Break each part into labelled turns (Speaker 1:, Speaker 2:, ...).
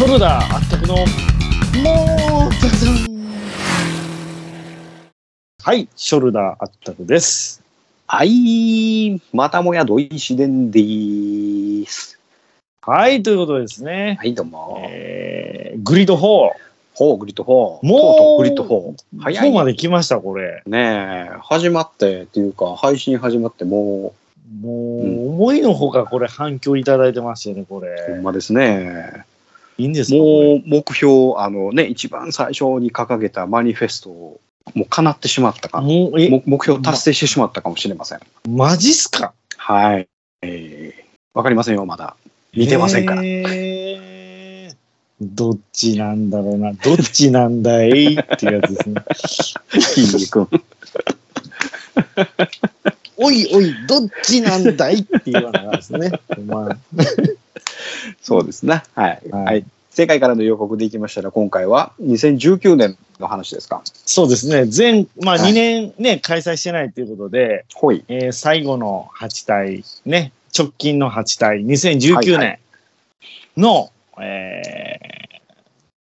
Speaker 1: ショルダーあったくの、もう、ザザン。はい、ショルダーあったくです。
Speaker 2: はい、またもや土井自然でーす。
Speaker 1: はい、ということでですね。
Speaker 2: はい、どうも。
Speaker 1: えー、グリッド4。
Speaker 2: ほう、グリッド4。
Speaker 1: もう
Speaker 2: とうとうグリッド4。早い
Speaker 1: 4まで来ました、これ。
Speaker 2: ねえ、始まってっていうか、配信始まっても
Speaker 1: もう、
Speaker 2: うん
Speaker 1: 思いのほかこれ反響いただいてましてね、こ
Speaker 2: う、ほ
Speaker 1: れ
Speaker 2: ん。まですね。
Speaker 1: いいんです
Speaker 2: もう、目標、あのね、一番最初に掲げたマニフェストを、もう叶ってしまったか。
Speaker 1: もう、
Speaker 2: 目標達成してしまったかもしれません。
Speaker 1: マジっすか？
Speaker 2: はい。えー、わかりませんよ、まだ。見てませんから。
Speaker 1: えーどっちなんだろうな。どっちなんだいっていうやつですね。
Speaker 2: 筋肉。
Speaker 1: おいおい、どっちなんだいっていうようなですね。まあ、
Speaker 2: そうですね。はい。
Speaker 1: はい
Speaker 2: はい。正解からの予告でいきましたら、今回は2019年の話ですか。
Speaker 1: そうですね。前、まあ
Speaker 2: はい
Speaker 1: 2年ね、開催してないということで、
Speaker 2: ほい。
Speaker 1: えー最後の8体、ね、直近の8体、2019
Speaker 2: はいは
Speaker 1: 年の、えー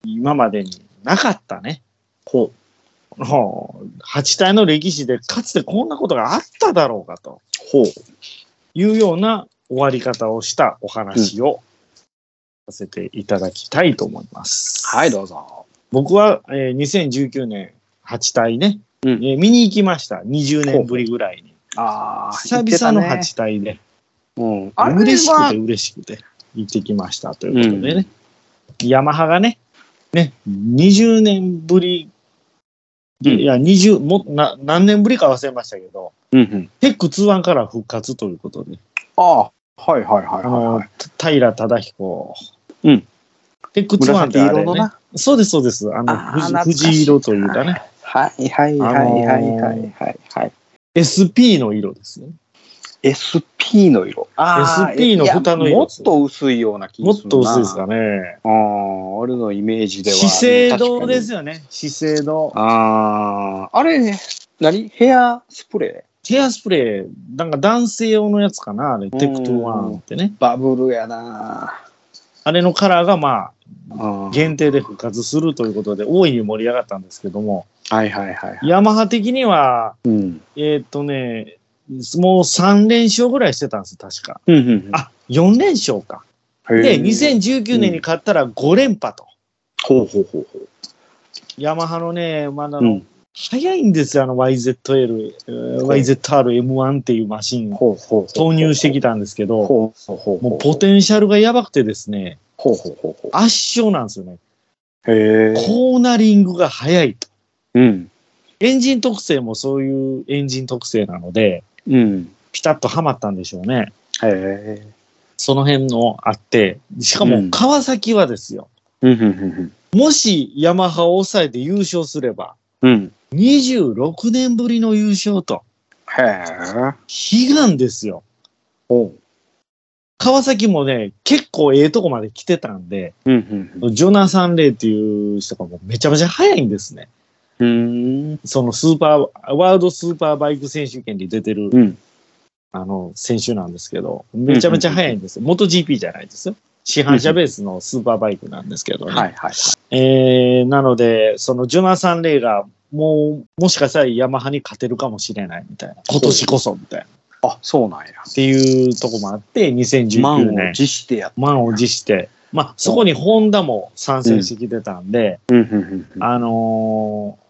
Speaker 1: 今までになかったね、
Speaker 2: ほ
Speaker 1: もう8体の歴史でかつてこんなことがあっただろうかと
Speaker 2: う。ほう。
Speaker 1: いうような終わり方をしたお話をさせていただきたいと思います。
Speaker 2: はい、どうぞ。
Speaker 1: 僕は、えー2019年8体ね、
Speaker 2: うん
Speaker 1: えー見に行きました。20年ぶりぐらいに。
Speaker 2: ああ、
Speaker 1: 久々の8体で、
Speaker 2: うん。あれ
Speaker 1: 嬉しく
Speaker 2: は
Speaker 1: て嬉しくて行ってきましたということでね。ヤマハがね、ね、20年ぶり、
Speaker 2: うん
Speaker 1: いや、20、も、な、何年ぶりか忘れましたけど、
Speaker 2: うんうん。
Speaker 1: テック2-1から復活ということで、
Speaker 2: ああ、はいはいはい
Speaker 1: あ
Speaker 2: はい
Speaker 1: の
Speaker 2: はい。、
Speaker 1: 平忠彦。
Speaker 2: うん。
Speaker 1: テック2-1って
Speaker 2: 紫
Speaker 1: あれね
Speaker 2: 色のな。。
Speaker 1: そうです、そうです。あの、藤藤色というかね、。
Speaker 2: はいはいはいはいはいはいはい。
Speaker 1: SP の色ですね。
Speaker 2: SP の色。
Speaker 1: SP の蓋の色
Speaker 2: もっと薄いような気
Speaker 1: もっ
Speaker 2: がするな。
Speaker 1: と薄いですかね。
Speaker 2: ああ、俺のイメージでは。
Speaker 1: 資生堂です
Speaker 2: よ。
Speaker 1: よね。資生堂。
Speaker 2: ああ、あれ、何？ヘアスプレ
Speaker 1: ヘアスプレー、なんか男性用のやつかな、あれ、テクトゥワンってね。
Speaker 2: ーバブルやな。
Speaker 1: あれのカラーがまあ、
Speaker 2: うん
Speaker 1: 限定で復活するということで、大いに盛り上がったんですけども、
Speaker 2: はいはいはい。
Speaker 1: ヤマハ的には、
Speaker 2: うん。
Speaker 1: えーっとね、もう3連勝ぐらいしてたんです、確か。
Speaker 2: うんうん
Speaker 1: あ、4連勝か。
Speaker 2: うん。
Speaker 1: で、
Speaker 2: へー
Speaker 1: 2019年に勝ったら5連覇と。
Speaker 2: ほうほうほうほう。
Speaker 1: ヤマハのね、まだあの、
Speaker 2: うん。
Speaker 1: 早いんですよ、あの YZL、えー
Speaker 2: ほう
Speaker 1: YZR-M1 っていうマシン
Speaker 2: ほうほうほう。
Speaker 1: 投入してきたんですけど。もうポテンシャルがやばくてですね。圧勝なんですよね。コーナリングが速いと。
Speaker 2: うん。
Speaker 1: エンジン特性もそういうエンジン特性なので、
Speaker 2: うん。
Speaker 1: ピタッとはまったんでしょうね。その辺のあって、しかも
Speaker 2: うん
Speaker 1: 川崎はですよ。
Speaker 2: うん
Speaker 1: もしヤマハを抑えて優勝すれば、
Speaker 2: うん。うん。
Speaker 1: 26年ぶりの優勝と、
Speaker 2: へえ。
Speaker 1: 悲願ですよ。
Speaker 2: ほ
Speaker 1: 川崎もね、結構ええとこまで来てたんで、
Speaker 2: う。うんうん
Speaker 1: ジョナサン・レイっていう人がもうめちゃめちゃ速いんですね。
Speaker 2: うん。うん。
Speaker 1: そのスーパー、ワールドスーパーバイク選手権に出てる、
Speaker 2: うん。
Speaker 1: あの、選手なんですけど、めちゃめちゃ速いんですよ。元 GP じゃないですよ。市販車ベースのスーパーバイクなんですけどね。
Speaker 2: はいはい。
Speaker 1: えー、なので、そのジョナサン・レイが、もう、もしかしたらヤマハに勝てるかもしれないみたいな。今年こそみたいな。
Speaker 2: あ、そうなんや。
Speaker 1: っていうとこもあって、2019
Speaker 2: 満を
Speaker 1: 年、
Speaker 2: 持してやっ
Speaker 1: 満を持して、まあ、そこにホンダも参戦してきてたんで、
Speaker 2: うんうんうん
Speaker 1: あのー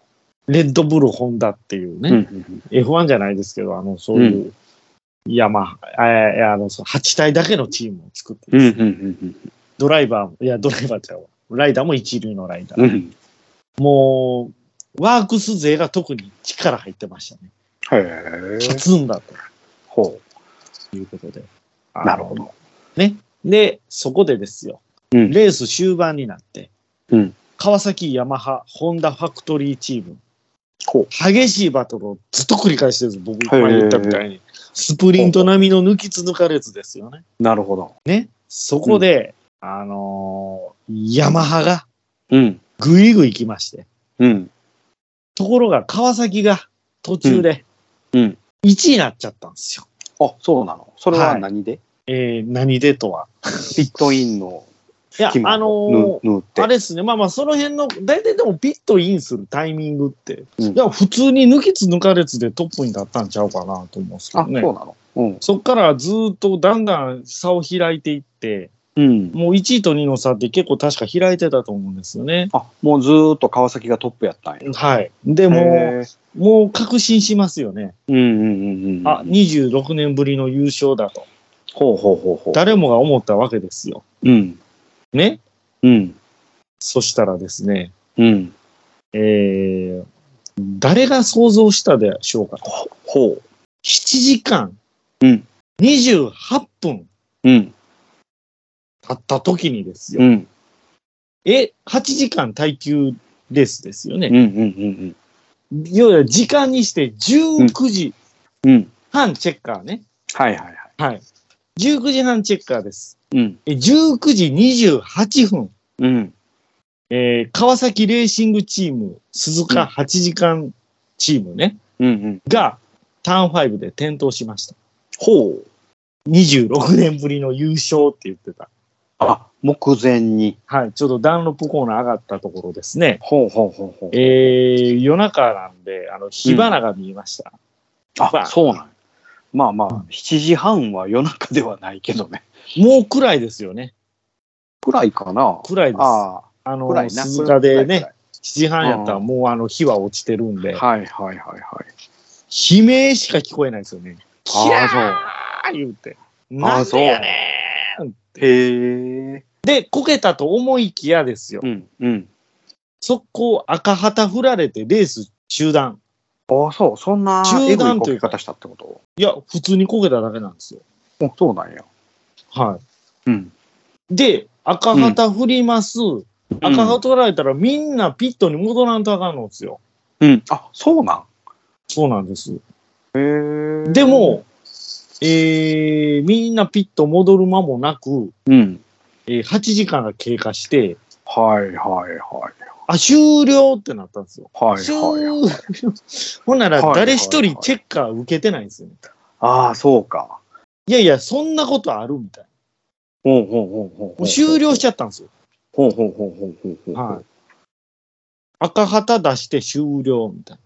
Speaker 1: レッドブルホンダっていうね、
Speaker 2: うんうん。
Speaker 1: F1 じゃないですけど、あの、そういう、ヤマハ、えーあの、そう8体だけのチームを作って
Speaker 2: うん
Speaker 1: です、
Speaker 2: うんうん
Speaker 1: ドライバーも、いや、ドライバーちゃうわ。ライダーも一流のライダー。
Speaker 2: うん。うん。
Speaker 1: もう、ワークス勢が特に力入ってましたね。
Speaker 2: へえ。
Speaker 1: 勝つんだ
Speaker 2: ほ
Speaker 1: ということで。
Speaker 2: う。なるほど。
Speaker 1: ね。で、そこでですよ。
Speaker 2: うん。
Speaker 1: レース終盤になって、
Speaker 2: うん
Speaker 1: 川崎、ヤマハ、ホンダファクトリーチーム、
Speaker 2: ほう。
Speaker 1: 激しいバトルをずっと繰り返してるんです。僕、前言ったみたいに。スプリント並みの抜きつ抜かれつですよね。
Speaker 2: なるほど。
Speaker 1: ね。そこで、あのーヤマハが
Speaker 2: うん。
Speaker 1: ぐいぐい来まして。
Speaker 2: うん。
Speaker 1: ところが川崎が途中で
Speaker 2: うん。
Speaker 1: 1位になっちゃったんですよ。
Speaker 2: あ、そうなの？それは何で、
Speaker 1: えー何でとは。
Speaker 2: ピットインの
Speaker 1: いやあのー。あれですね、まあまあ、その辺の、大体でもピットインするタイミングって、
Speaker 2: うん
Speaker 1: いや、普通に抜きつ抜かれつでトップに立ったんちゃうかなと思うんですけ
Speaker 2: あ、
Speaker 1: どね。
Speaker 2: そうなの？うん。
Speaker 1: そっからずっとだんだん差を開いていって、
Speaker 2: うん。
Speaker 1: もう1位と2位の差って結構確か開いてたと思うんですよね。
Speaker 2: あ、もうずーっと川崎がトップやったんや。
Speaker 1: はい。でももう確信しますよね。
Speaker 2: うんうんうんうん。
Speaker 1: あ、26年ぶりの優勝だと。
Speaker 2: ほうほうほうほう。
Speaker 1: 誰もが思ったわけですよ。
Speaker 2: うん。
Speaker 1: ね？
Speaker 2: うん。
Speaker 1: そしたらですね、
Speaker 2: うん。
Speaker 1: えー、誰が想像したでしょうかと。
Speaker 2: ほう。
Speaker 1: 7時間
Speaker 2: うん。
Speaker 1: 28分
Speaker 2: うん。
Speaker 1: 経った時にですよ。
Speaker 2: うん。
Speaker 1: え、8時間耐久レースですよね。
Speaker 2: うんうんうん
Speaker 1: 要は時間にして19時
Speaker 2: うん。うん。
Speaker 1: 半チェッカーね。
Speaker 2: はいはいはい。
Speaker 1: はい。19時半チェッカーです。
Speaker 2: うん。
Speaker 1: え19時28分。
Speaker 2: うん。
Speaker 1: えー川崎レーシングチーム、鈴
Speaker 2: うん
Speaker 1: 鹿8時間チームね、
Speaker 2: うんうん。
Speaker 1: が、ターン5で転倒しました。
Speaker 2: ほう。
Speaker 1: 26年ぶりの優勝って言ってた。
Speaker 2: あ、目前に。
Speaker 1: はい。ちょうどダンロップコーナー上がったところですね。
Speaker 2: ほうほうほうほう。
Speaker 1: えー、夜中なんで、あの、火花が見えました。ま
Speaker 2: あ、
Speaker 1: あ
Speaker 2: そうなん。まあま
Speaker 1: うん
Speaker 2: あ、7時半は夜中ではないけどね。
Speaker 1: もう暗いですよね。
Speaker 2: くらいかな。
Speaker 1: 暗いです。あ
Speaker 2: ああ、
Speaker 1: の
Speaker 2: 暗い、な。
Speaker 1: でね、7時半やったら
Speaker 2: うん
Speaker 1: もうあの火は落ちてるんで、
Speaker 2: はいはいはいはい。
Speaker 1: 悲鳴しか聞こえないですよね。キャ
Speaker 2: あ
Speaker 1: ー言うて。
Speaker 2: あ
Speaker 1: なんでやねん
Speaker 2: そう。へえ。
Speaker 1: で、こけたと思いきやですよ
Speaker 2: う。んうん。
Speaker 1: 速攻赤旗振られてレース中断。
Speaker 2: ああ、そう。そんな
Speaker 1: 中断という
Speaker 2: 方したってこと？
Speaker 1: いや、普通にこけただけなんですよ。
Speaker 2: おそうなんや。
Speaker 1: は
Speaker 2: うん。
Speaker 1: い。で、赤旗振ります。赤旗
Speaker 2: うん
Speaker 1: 取られたらみんなピットに戻らんとあかんのですよ。
Speaker 2: うん。あ、そうなん？
Speaker 1: そうなんです。
Speaker 2: へえ。
Speaker 1: でも、えー、みんなピット戻る間もなく、
Speaker 2: うん。
Speaker 1: えー8時間が経過して、
Speaker 2: はいはいはい。
Speaker 1: あ、終了ってなったんですよ。
Speaker 2: はい
Speaker 1: 終
Speaker 2: はいはい。
Speaker 1: 了。ほんなら誰一人チェッカー受けてないんですよ。
Speaker 2: ああ、そうか。
Speaker 1: いやいや、そんなことあるみたい
Speaker 2: ほうほうほうほう
Speaker 1: な。もう終了しちゃったんですよ。
Speaker 2: ほうほうほうほうほうほう。
Speaker 1: はい。赤旗出して終了みたい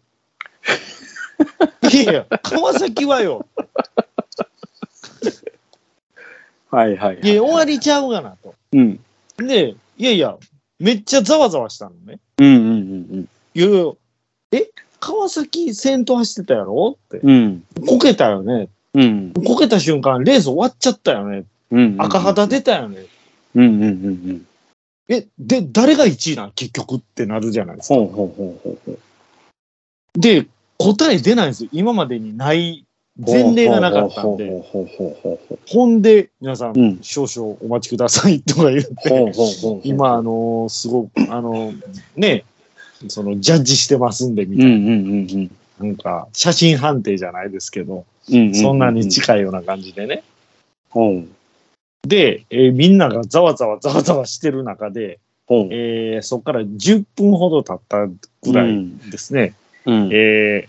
Speaker 1: な。いやいや、川崎はよ。
Speaker 2: はいはいはい。
Speaker 1: いや、終わりちゃうがなと。
Speaker 2: うん。
Speaker 1: で、いやいや、めっちゃざわざわしたのね。
Speaker 2: うんうんうん
Speaker 1: いやいや、え川崎先頭走ってたやろ？って。
Speaker 2: うん。うん。
Speaker 1: こけたよね。
Speaker 2: うん。
Speaker 1: こけた瞬間、レース終わっちゃったよね。
Speaker 2: うん。
Speaker 1: 赤旗出たよね。
Speaker 2: うんうんうんうん。
Speaker 1: え、で、誰が1位なん？結局ってなるじゃないですか。
Speaker 2: ほうほうほうほうほう。
Speaker 1: で、答え出ないんですよ。今までにない前例がなかったんで。
Speaker 2: ほ
Speaker 1: んで、皆さん、
Speaker 2: うん
Speaker 1: 少々お待ちくださいとか言って。今、あのーすごく、あのーね、その、ジャッジしてますんで、みたいな。なんか、写真判定じゃないですけど、
Speaker 2: うん。
Speaker 1: そんなに
Speaker 2: い。
Speaker 1: 近いような感じでね。で、えーみんながざわざわざわざわしてる中で。えーそこから10分ほど経ったぐらいですね、
Speaker 2: うん。
Speaker 1: えー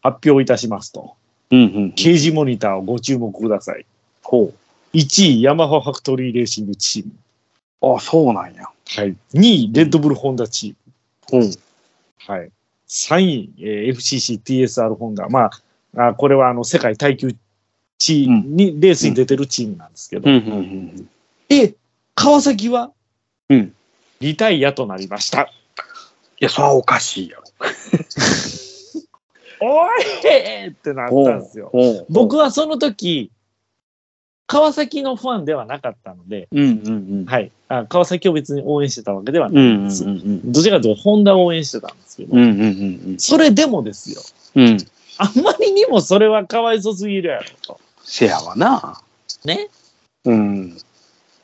Speaker 1: 発表いたしますと。
Speaker 2: うんうん。
Speaker 1: 掲示モニターをご注目ください。
Speaker 2: ほ
Speaker 1: 1位、ヤマハファクトリーレーシングチーム。
Speaker 2: う。あ、そうなんや。
Speaker 1: はい。2位、レッドブルホンダチーム。
Speaker 2: ほう。
Speaker 1: はい。3位、えー FCC-TSR ホンダ。まあ、あこれはあの世界耐久チームに、レースに出てるチームなんですけど。
Speaker 2: うんうんうん。
Speaker 1: え、川崎は
Speaker 2: うん。
Speaker 1: リタイアとなりました。
Speaker 2: いや、それはおかしいやろ。
Speaker 1: おいってなったんですよ。僕はその時、川崎のファンではなかったので、
Speaker 2: うんうんうん。
Speaker 1: はい。あ川崎を別に応援してたわけでは
Speaker 2: う
Speaker 1: ないんです。
Speaker 2: んうんうん。
Speaker 1: どちらかというと、ホンダを応援してたんですけど、
Speaker 2: うんうんうん
Speaker 1: それでもですよ。
Speaker 2: うん。うん。
Speaker 1: あまりにもそれはかわいそすぎるやろと。
Speaker 2: せやわな。
Speaker 1: ね？
Speaker 2: うん。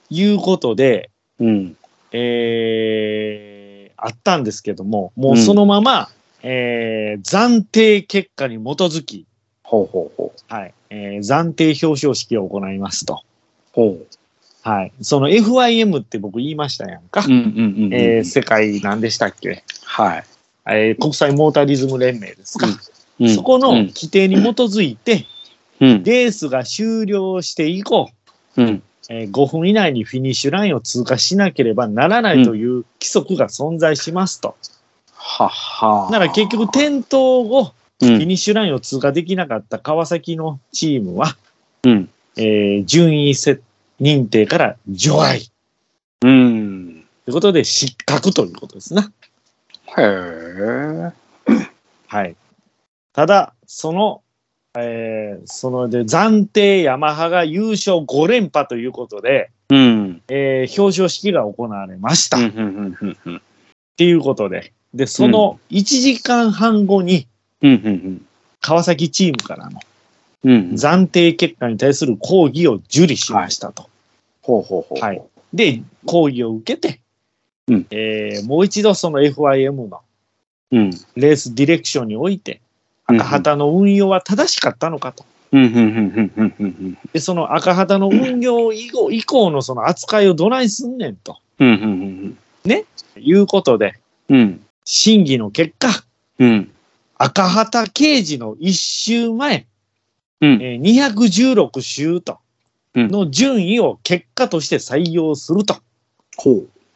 Speaker 1: いうことで、
Speaker 2: うん。
Speaker 1: えー、あったんですけども、もうそのまま、えー、暫定結果に基づき、
Speaker 2: ほうほうほう。
Speaker 1: はい、えー暫定表彰式を行いますと。
Speaker 2: ほう。
Speaker 1: はい。その FIM って僕言いましたやんか。
Speaker 2: うんうんうんうん。
Speaker 1: えー世界何でしたっけ、
Speaker 2: はい。
Speaker 1: えー国際モータリズム連盟ですか。
Speaker 2: うん
Speaker 1: そこの
Speaker 2: うん
Speaker 1: 規定に基づいて、
Speaker 2: うん。
Speaker 1: レースが終了して以降、
Speaker 2: うん。
Speaker 1: えー5分以内にフィニッシュラインを通過しなければならないという規則が存在しますと。
Speaker 2: はは。
Speaker 1: なら結局転倒後、
Speaker 2: うん、
Speaker 1: フィニッシュラインを通過できなかった川崎のチームは、
Speaker 2: うん。
Speaker 1: えー順位設認定から除外
Speaker 2: うん。
Speaker 1: ということで失格ということですね。
Speaker 2: へえ。
Speaker 1: はい。ただ、その、えーそので暫定ヤマハが優勝5連覇ということで、
Speaker 2: うん。
Speaker 1: えー表彰式が行われました。
Speaker 2: うん。
Speaker 1: っ
Speaker 2: うん。うん。うん。
Speaker 1: ていうことで、で、その1時間半後に。川崎チームからの
Speaker 2: うん。
Speaker 1: 暫定結果に対する抗議を受理しましたと。
Speaker 2: ほうほうほう。
Speaker 1: はい。で、抗議を受けて、
Speaker 2: うん
Speaker 1: えーもう一度その FIM の
Speaker 2: うん。
Speaker 1: レースディレクションにおいて、
Speaker 2: うん
Speaker 1: 赤旗の運用は正しかったのかと。で、その赤旗の運用以後以降のその扱いをどないすんねんと
Speaker 2: うん。うん。
Speaker 1: いうことで、
Speaker 2: うん。
Speaker 1: 審議の結果、
Speaker 2: うん。
Speaker 1: 赤旗刑事の一周前、
Speaker 2: うん。
Speaker 1: えー216周と
Speaker 2: うん
Speaker 1: の順位を結果として採用すると。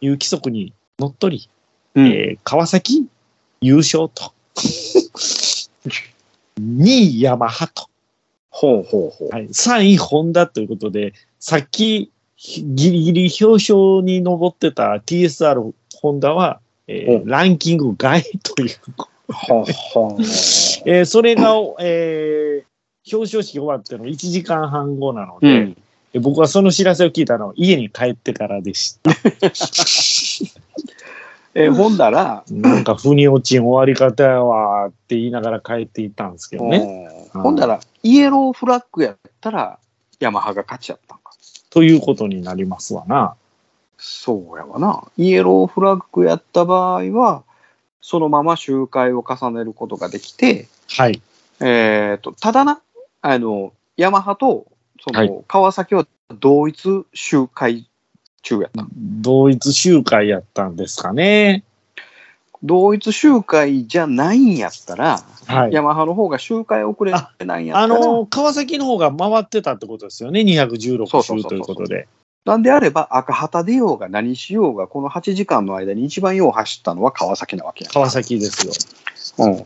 Speaker 1: いう規則にのっとり、
Speaker 2: うん。
Speaker 1: えー川崎優勝と。2位ヤマハと。
Speaker 2: ほうほうほう。
Speaker 1: はい、3位ホンダということで、さっきギリギリ表彰に上ってた TSR ホンダは、えー
Speaker 2: うん
Speaker 1: ランキング外という。
Speaker 2: はは。
Speaker 1: えーそれが、えー表彰式終わっての1時間半後なので、
Speaker 2: うん。
Speaker 1: え僕はその知らせを聞いたのは家に帰ってからでした。
Speaker 2: え、ほんだら、
Speaker 1: なんか腑に落ちん終わり方やわって言いながら帰っていったんですけどね。
Speaker 2: うんほんだら、イエローフラッグやったら、ヤマハが勝ちやったんか。
Speaker 1: ということになりますわな。
Speaker 2: そうやわな。イエローフラッグやった場合は、そのまま周回を重ねることができて、
Speaker 1: はい。
Speaker 2: えっ、と、ただな、あの、ヤマハと、そ
Speaker 1: はい
Speaker 2: の、川崎は同一周回中やった。
Speaker 1: 同一集会やったんですかね。
Speaker 2: 同一周回じゃないんやったら、
Speaker 1: はい。
Speaker 2: ヤマハの方が周回遅れないんやったら、
Speaker 1: あの、川崎の方が回ってたってことですよね。216
Speaker 2: そうそうそうそう
Speaker 1: 周ということで。
Speaker 2: なんであれば赤旗出ようが何しようが、この8時間の間に一番よう走ったのは川崎なわけやん。
Speaker 1: 川崎ですよ。
Speaker 2: うん。だ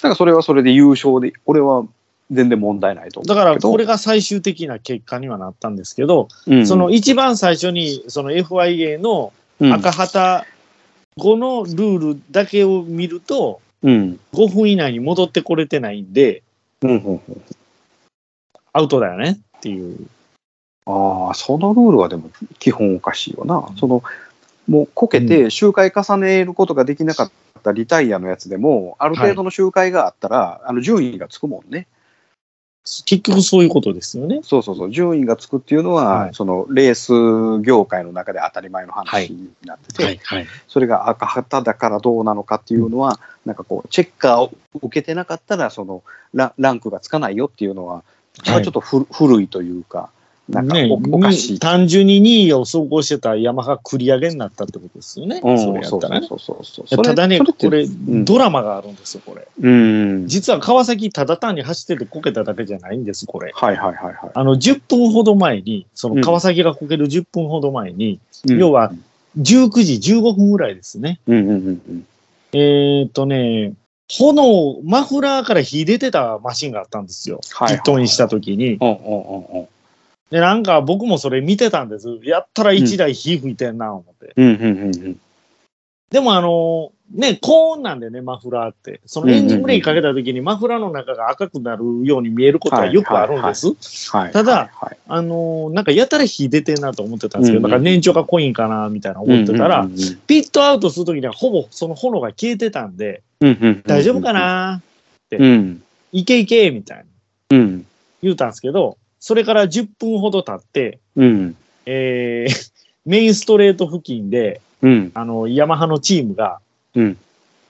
Speaker 2: からそれはそれで優勝で、俺は全然問題ないと思う
Speaker 1: だから、これ
Speaker 2: が、
Speaker 1: が最終的な結果にはなったんですけど、
Speaker 2: うん
Speaker 1: その一番最初に、その FIA の
Speaker 2: うん
Speaker 1: 赤旗後のルールだけを見ると、
Speaker 2: うん。
Speaker 1: 5分以内に戻ってこれてないんで、
Speaker 2: うん
Speaker 1: アウトだよねっていう。
Speaker 2: ああ、そのルールはでも基本おかしいよな。その、もうこけて周回重ねることができなかったリタイアのやつでも、ある程度の周回があったら、あの順位がつくもんね。
Speaker 1: 結局そういうことですよね。
Speaker 2: そうそうそう、順位がつくっていうのは、
Speaker 1: はい
Speaker 2: そのレース業界の中で当たり前の話になってて、
Speaker 1: はい。
Speaker 2: それが赤旗だからどうなのかっていうのは、なんかこう、チェッカーを受けてなかったら、そのラランクがつかないよっていうのは、まあちょっとふ古いというか、なんか
Speaker 1: ね
Speaker 2: お,、おかしい。
Speaker 1: 単純に2位を走行してたヤマハ繰り上げになったってことですよね。
Speaker 2: うん、
Speaker 1: それやったらね。
Speaker 2: そうそうそうそれ
Speaker 1: ただね、これ、
Speaker 2: ん
Speaker 1: ドラマがあるんですよ、これ。
Speaker 2: うん。
Speaker 1: 実は川崎ただ単に走っててこけただけじゃないんです、これ。
Speaker 2: はいはいはいはい。
Speaker 1: あの、10分ほど前に、その川崎がこける10分ほど前に、
Speaker 2: うん
Speaker 1: 要は、19時15分ぐらいですね。
Speaker 2: うんうんうんうん。
Speaker 1: えーっとね、炎、マフラーから火出てたマシンがあったんですよ。
Speaker 2: はいはい
Speaker 1: ピットインした時に。
Speaker 2: うんうんうんうん。
Speaker 1: で、なんか僕もそれ見てたんです。やったら1台火吹いてんな、思って。でもあの、ね、高温なんでね、マフラーって。そのエンジンブレーキかけた時にマフラーの中が赤くなるように見えることはよくあるんです。
Speaker 2: はい。
Speaker 1: ただあの、なんかやたら火出てんなと思ってたんですけど、
Speaker 2: うんうん
Speaker 1: だから燃焼が濃いんかな、みたいな思ってたら、ピットアウトする時にはほぼその炎が消えてたんで、大丈夫かな
Speaker 2: うん。
Speaker 1: いけいけみたいな
Speaker 2: うん。
Speaker 1: 言うたんですけど、それから10分ほど経って、
Speaker 2: うん。
Speaker 1: えー メインストレート付近で、
Speaker 2: うん。
Speaker 1: あの、ヤマハのチームが
Speaker 2: うん。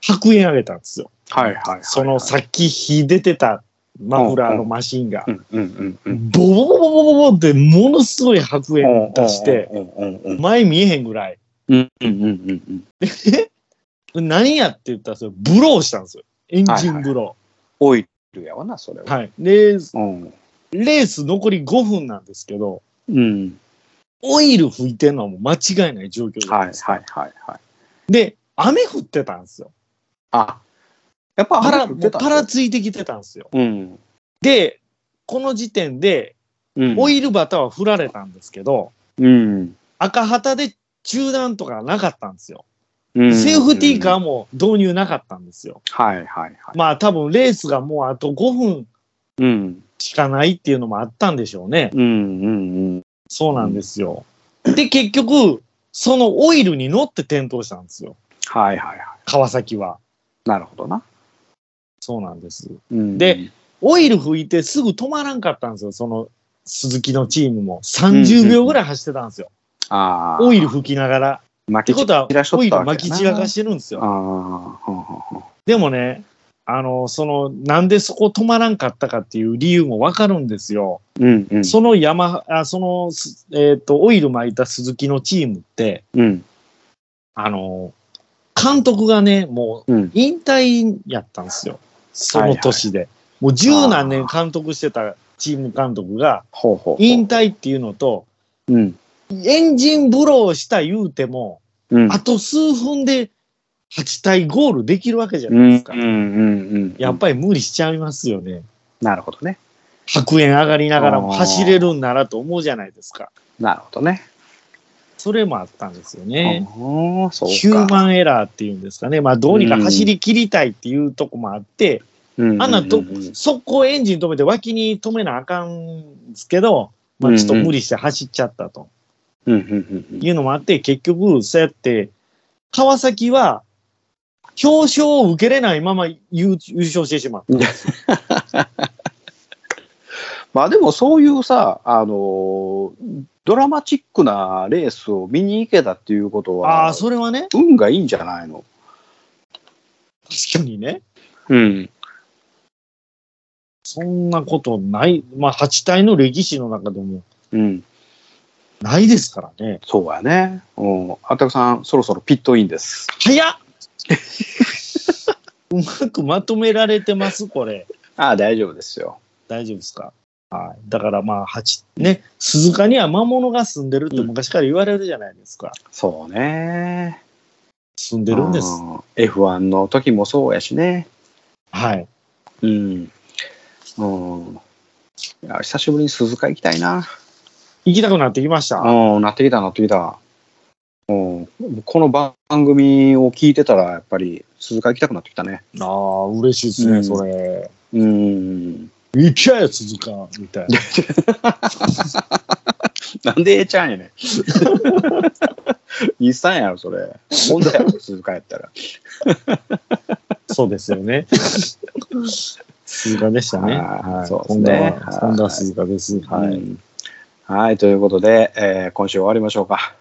Speaker 1: 白煙上げたんですよ。
Speaker 2: はいはいはいはい。
Speaker 1: そのさっき火出てたマフラーのマシンが。ボボボボボボボってものすごい白煙出して、前見えへんぐらい。
Speaker 2: うんうんうんうんうん。
Speaker 1: 何やって言ったらそれ、ブローしたんですよ。エンジンブロ
Speaker 2: オイルやわな、それ
Speaker 1: ー。
Speaker 2: は。
Speaker 1: はい。で、
Speaker 2: うん。
Speaker 1: レース残り5分なんですけど、
Speaker 2: うん。
Speaker 1: オイル吹いてんのはもう間違いない状況じゃないですか。
Speaker 2: はいはいはい。
Speaker 1: で、雨降ってたんですよ。
Speaker 2: あ、やっぱ雨降ってた
Speaker 1: パラついてきてたんですよ。
Speaker 2: うん。
Speaker 1: で、この時点で、
Speaker 2: うん。
Speaker 1: オイルバタは振られたんですけど、
Speaker 2: うん。
Speaker 1: 赤旗で中断とかなかったんですよ。
Speaker 2: うん
Speaker 1: セーフティーカーも導入なかったんですよ。
Speaker 2: はいはいはい。
Speaker 1: まあ多分レースがもうあと5分
Speaker 2: うん。
Speaker 1: しかないっていうのもあったんでしょうね。
Speaker 2: うんうんうん。
Speaker 1: そうなんですよ。で、結局、そのオイルに乗って転倒したんですよ。
Speaker 2: はいはいはい。
Speaker 1: 川崎は。
Speaker 2: なるほどな。
Speaker 1: そうなんです。
Speaker 2: うん
Speaker 1: で、オイル吹いてすぐ止まらんかったんですよ。その鈴木のチームも。30秒ぐらい走ってたんですよ。
Speaker 2: ああ。
Speaker 1: オイル吹きながら。ってことはオイル巻き散らかしてるんです
Speaker 2: ああ、
Speaker 1: よ。
Speaker 2: ほんほんほん
Speaker 1: でもね、あの、その、なんでそこ止まらんかったかっていう理由もわかるんですよ。
Speaker 2: うんうん。
Speaker 1: その山、あその、すえっ、と、オイル巻いた鈴木のチームって、
Speaker 2: うん。
Speaker 1: あの、監督がね、もう
Speaker 2: うん。
Speaker 1: 引退やったんですよ。その年で。もう十何年監督してたチーム監督が。引退っていうのと、
Speaker 2: うん。
Speaker 1: エンジンブローした言うても、
Speaker 2: うん。
Speaker 1: あと数分で8対ゴールできるわけじゃ
Speaker 2: う
Speaker 1: ないですか。
Speaker 2: んうんうんうん。
Speaker 1: やっぱり無理しちゃいますよね。
Speaker 2: なるほどね。
Speaker 1: 白煙上がりながらも走れるんならと思うじゃないですか。
Speaker 2: なるほどね。
Speaker 1: それもあったんですよね。ヒューマンエラーっていうんですかね。まあどうにか走り切りたいっていうとこもあって、
Speaker 2: うん
Speaker 1: あんなと速攻エンジン止めて脇に止めなあかんですけど、まあちょっと無理して走っちゃったというのもあって、結局そうやって川崎は表彰を受けれないまま優優勝してしまった。
Speaker 2: まあでもそういうさ、あのードラマチックなレースを見に行けたっていうこと
Speaker 1: ああそれはね、
Speaker 2: 運がいいんじゃないの？
Speaker 1: 確かにね。
Speaker 2: うん。
Speaker 1: そんなことない。まあ8体の歴史の中でも
Speaker 2: うん。
Speaker 1: ないですからね。
Speaker 2: そうやね。うん。あたくさん、そろそろピットインです。
Speaker 1: 早っうまくまとめられてます、これ。
Speaker 2: ああ、大丈夫ですよ。
Speaker 1: 大丈夫ですか？はい。だからまあ、八ね、鈴鹿には魔物が住んでるって昔から言われるじゃないですか。
Speaker 2: そうね。
Speaker 1: 住んでるんです。
Speaker 2: うん F1 の時もそうやしね。
Speaker 1: はい。
Speaker 2: うん。うん。いや久しぶりに鈴鹿行きたいな。
Speaker 1: 行きたくなってきました。
Speaker 2: うん、なってきたなってきた。うん、この番組を聞いてたら、やっぱり鈴鹿行きたくなってきたね。
Speaker 1: ああ、嬉しいですね、
Speaker 2: うん
Speaker 1: それ。
Speaker 2: うん。
Speaker 1: 行きゃや、鈴鹿、みたいな。
Speaker 2: なんでええちゃんやねん。日産やろ、それ。ほんだよ、鈴鹿やったら。
Speaker 1: そうですよね。鈴鹿でしたね。
Speaker 2: はい
Speaker 1: はい。
Speaker 2: そうですね
Speaker 1: 今度は、今度は鈴鹿です。はい。
Speaker 2: うんはい、ということで、えー今週終わりましょうか。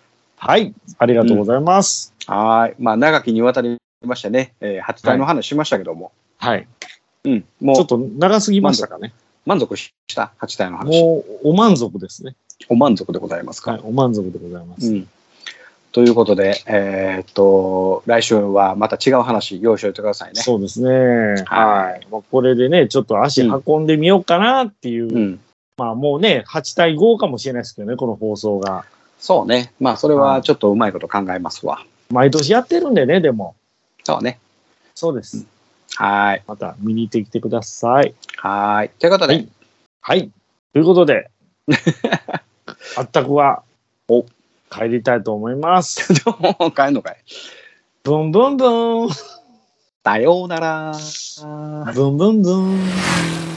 Speaker 1: はい。ありがとうございます。
Speaker 2: はい。まあ、長きにわたりましてね、えー、8体の話しましたけども、
Speaker 1: はい。
Speaker 2: うん、もう
Speaker 1: ちょっと長すぎましたかね。
Speaker 2: 満足した、8体の話。
Speaker 1: もう、お満足ですね。
Speaker 2: お満足でございますか？
Speaker 1: はい。お満足でございます。
Speaker 2: うん。ということで、えーっと、来週はまた違う話、用意しておいてくださいね。
Speaker 1: そうですね。はい。まあ、これでね、ちょっと足運んでみようかなっていう、
Speaker 2: うん。
Speaker 1: まあもうね、8対5かもしれないですけどね、この放送が。
Speaker 2: そうね。まあ、それはちょっとうまいこと考えますわ。
Speaker 1: 毎年やってるんでね、でも。
Speaker 2: そうね。
Speaker 1: そうです。
Speaker 2: はい。
Speaker 1: また見に行ってきてください。
Speaker 2: はい。ということで、
Speaker 1: はいはい。ということで、あったくは、
Speaker 2: お
Speaker 1: 帰りたいと思います。
Speaker 2: もう帰んのかい。
Speaker 1: ブンブンブン。
Speaker 2: さようなら。
Speaker 1: ブンブンブン。